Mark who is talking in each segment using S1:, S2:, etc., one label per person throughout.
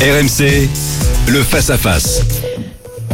S1: RMC, le face-à-face.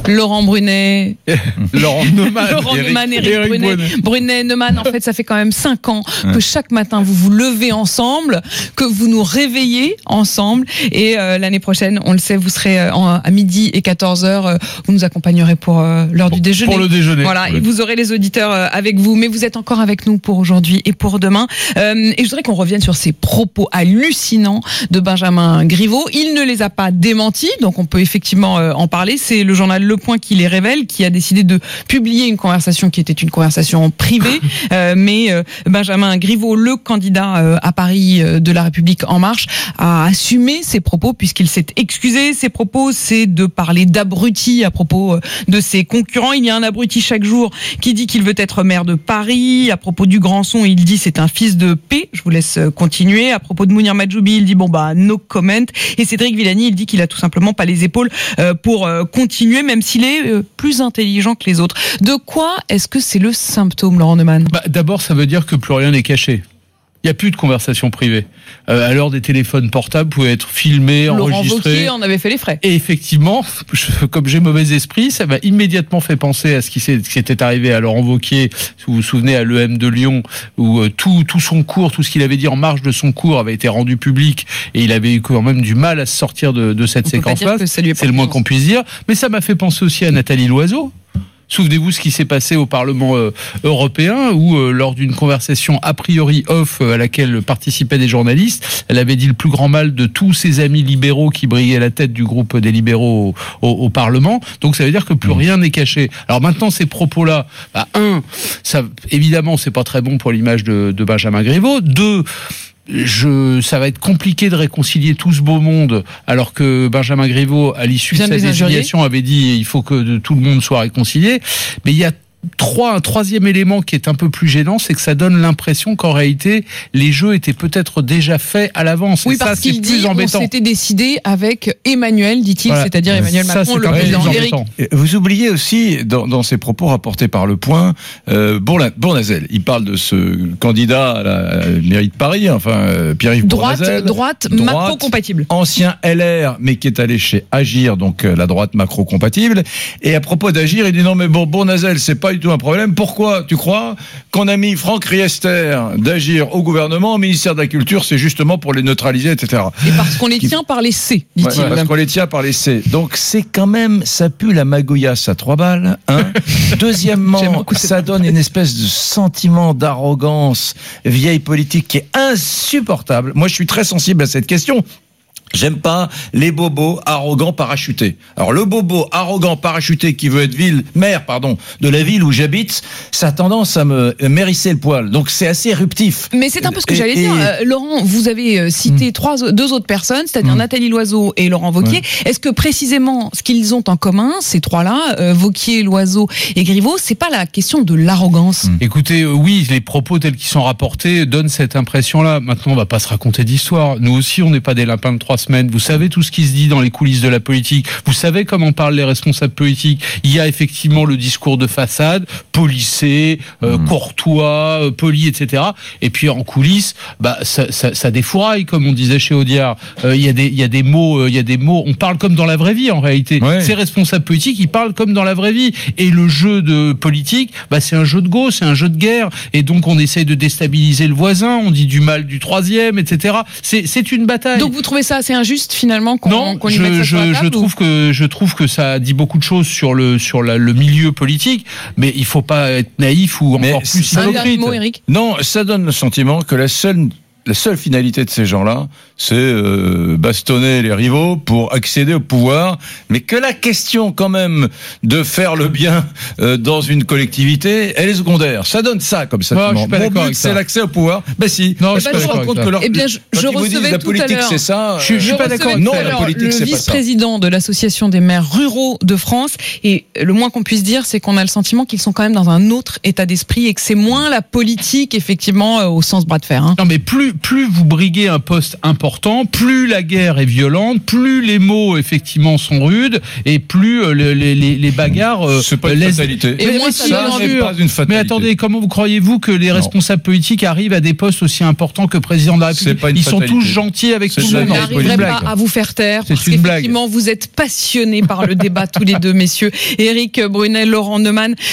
S2: Laurent Brunet.
S3: Laurent Neumann.
S2: Laurent
S3: Eric-
S2: Neumann, Eric,
S3: Eric
S2: Brunet.
S3: Brunet.
S2: Brunet, Neumann, en fait, ça fait quand même cinq ans que chaque matin, vous vous levez ensemble, que vous nous réveillez ensemble. Et euh, l'année prochaine, on le sait, vous serez euh, à midi et 14h. vous nous accompagnerez pour euh, l'heure du déjeuner.
S3: Pour le déjeuner.
S2: Voilà, et vous aurez les auditeurs euh, avec vous, mais vous êtes encore avec nous pour aujourd'hui et pour demain. Euh, et je voudrais qu'on revienne sur ces propos hallucinants de Benjamin Griveaux. Il ne les a pas démentis, donc on peut effectivement euh, en parler. C'est le journal Le Point qui les révèle, qui a décidé de publier une conversation qui était une conversation privée, Euh, mais euh, Benjamin Griveaux, le candidat euh, à Paris euh, de la République En Marche, a assumé ses propos puisqu'il s'est excusé. Ses propos, c'est de parler d'abruti à propos euh, de ses concurrents. Il y a un abruti chaque jour qui dit qu'il veut être maire de Paris. À propos du grand son, il dit c'est un fils de paix. Je vous laisse euh, continuer. À propos de Mounir Majoubi, il dit bon bah no comment. Et Cédric Villani, il dit qu'il a tout simplement pas les épaules euh, pour euh, continuer, même s'il est euh, plus intelligent que les autres. De quoi est-ce que c'est le symptôme, Laurent Neumann?
S3: Bah, D'abord, ça veut dire que plus rien n'est caché. Il n'y a plus de conversation privée. Euh, à l'heure des téléphones portables, pouvez être filmé,
S2: Laurent. Wauquiez en avait fait les frais.
S3: Et effectivement, je- comme j'ai mauvais esprit, ça m'a immédiatement fait penser à ce qui s'est- ce qui était arrivé à Laurent Wauquiez, si vous vous souvenez, à l'EM de Lyon, où euh, tout, tout son cours, tout ce qu'il avait dit en marge de son cours avait été rendu public, et il avait eu quand même du mal à se sortir de, de cette séquence-là. C'est le moins qu'on puisse dire. Mais ça m'a fait penser aussi à Nathalie Loiseau. Souvenez-vous ce qui s'est passé au Parlement euh, européen où, euh, lors d'une conversation a priori off euh, à laquelle participaient des journalistes, elle avait dit le plus grand mal de tous ses amis libéraux qui brillaient la tête du groupe des libéraux au, au- au Parlement. Donc ça veut dire que plus rien n'est caché. Alors maintenant, ces propos-là, bah, un, ça, évidemment, c'est pas très bon pour l'image de, de Benjamin Griveaux. Deux, je, ça va être compliqué de réconcilier tout ce beau monde, alors que Benjamin Griveaux, à l'issue de sa désignation, avait dit il faut que tout le monde soit réconcilié. Mais il y a trois, un troisième élément qui est un peu plus gênant, c'est que ça donne l'impression qu'en réalité, les jeux étaient peut-être déjà faits à l'avance.
S2: Oui,
S3: Et
S2: parce
S3: c'est
S2: qu'il
S3: plus
S2: dit on
S3: embêtant.
S2: s'était décidé avec Emmanuel, dit-il,
S3: Voilà.
S2: c'est-à-dire Emmanuel
S3: Ça,
S2: Macron, le président.
S3: plus.
S4: Et Vous oubliez aussi, dans, dans ces propos rapportés par Le Point, euh, Bournazel. Il parle de ce candidat à la, à la mairie de Paris, enfin euh, Pierre-Yves
S2: droite,
S4: Bournazel.
S2: droite,
S4: Droite.
S2: macro-compatible.
S4: Ancien LR, mais qui est allé chez Agir, donc euh, la droite macro-compatible. Et à propos d'Agir, il dit non mais bon, Bournazel, c'est pas du tout un problème. Pourquoi tu crois qu'on a mis Franck Riester d'Agir au gouvernement, au ministère de la Culture, c'est justement pour les neutraliser, etc.
S2: Et parce qu'on les tient par les C, dit-il.
S4: Ouais, parce qu'on les tient par les C. Donc c'est quand même, ça pue la magouillasse à trois balles. Hein Deuxièmement, ça donne une espèce de sentiment d'arrogance vieille politique qui est insupportable. Moi, je suis très sensible à cette question. J'aime pas les bobos arrogants parachutés. Alors le bobo arrogant parachuté qui veut être ville maire pardon de la ville où j'habite, ça a tendance à me mérisser le poil. Donc c'est assez éruptif.
S2: Mais c'est un peu ce que j'allais
S4: et-
S2: dire. Euh, Laurent, vous avez euh, cité trois, deux autres personnes, c'est-à-dire
S4: Mm.
S2: Nathalie Loiseau et Laurent Vauquier. Est-ce que précisément ce qu'ils ont en commun, ces trois-là, euh, Vauquier, Loiseau et Griveaux, c'est pas la question de l'arrogance?
S4: Mm.
S3: Écoutez, euh, oui, les propos tels qu'ils sont rapportés donnent cette impression-là. Maintenant, on va pas se raconter d'histoire. Nous aussi, on n'est pas des lapins de trois semaines. Vous savez tout ce qui se dit dans les coulisses de la politique. Vous savez comment parlent les responsables politiques. Il y a effectivement le discours de façade, policé, euh, courtois, euh, poli, etc. Et puis en coulisses, bah ça, ça, ça défouraille, comme on disait chez Audiard. Euh, Il y a des, il y a des mots, euh, il y a des mots. On parle comme dans la vraie vie en réalité.
S4: Ouais.
S3: Ces responsables politiques, ils parlent comme dans la vraie vie. Et le jeu de politique, bah, c'est un jeu de go, c'est un jeu de guerre. Et donc, on essaye de déstabiliser le voisin, on dit du mal du troisième, etc. C'est, c'est une bataille.
S2: Donc vous trouvez ça assez injuste finalement qu'on
S3: non,
S2: qu'on y mette
S3: je,
S2: ça sur la
S3: je,
S2: table,
S3: je
S2: ou-
S3: trouve que je trouve que ça dit beaucoup de choses sur le sur la- le milieu politique, mais il faut pas être naïf ou
S4: Mais
S3: encore plus hypocrite.
S2: mot, Eric
S4: Non, ça donne le sentiment que la seule la seule finalité de ces gens-là, c'est euh, bastonner les rivaux pour accéder au pouvoir, mais que la question quand même de faire le bien euh, dans une collectivité, elle est secondaire. Ça donne ça comme ça.
S3: Non, je suis pas
S4: Mon
S3: d'accord
S4: but,
S3: avec
S4: c'est l'accès au pouvoir. Ben si.
S3: Non, je
S4: Parce
S3: suis pas
S4: je me
S3: d'accord
S4: rends compte que leur-
S2: Eh bien, je- je recevais
S4: la politique, c'est ça.
S3: Je- je suis
S4: euh,
S3: pas d'accord
S2: recevais
S3: avec
S4: Non, la politique,
S2: le
S4: c'est pas ça.
S2: vice-président de l'association des maires ruraux de France et le moins qu'on puisse dire c'est qu'on a le sentiment qu'ils sont quand même dans un autre état d'esprit et que c'est moins la politique effectivement euh, au sens bras de fer. hein.
S3: Non, mais plus, plus vous briguez un poste important, plus la guerre est violente, plus les mots, effectivement, sont rudes, et plus euh, le- les, les, les bagarres euh,
S4: C'est pas une
S3: laissent-
S4: fatalité.
S2: Et
S3: Mais-
S2: moi,
S3: mais
S2: ça
S4: n'est pas une fatalité.
S3: Mais attendez, comment vous croyez-vous que les
S4: Non.
S3: responsables politiques arrivent à des postes aussi importants que président de la
S4: C'est
S3: République
S4: pas une
S3: Ils sont tous gentils avec tout le monde.
S2: Je
S3: Non, c'est
S2: pas à vous faire taire
S3: C'est
S2: parce
S3: une blague.
S2: qu'effectivement vous êtes passionnés par le débat tous les deux messieurs. Éric Brunel, Laurent Neumann.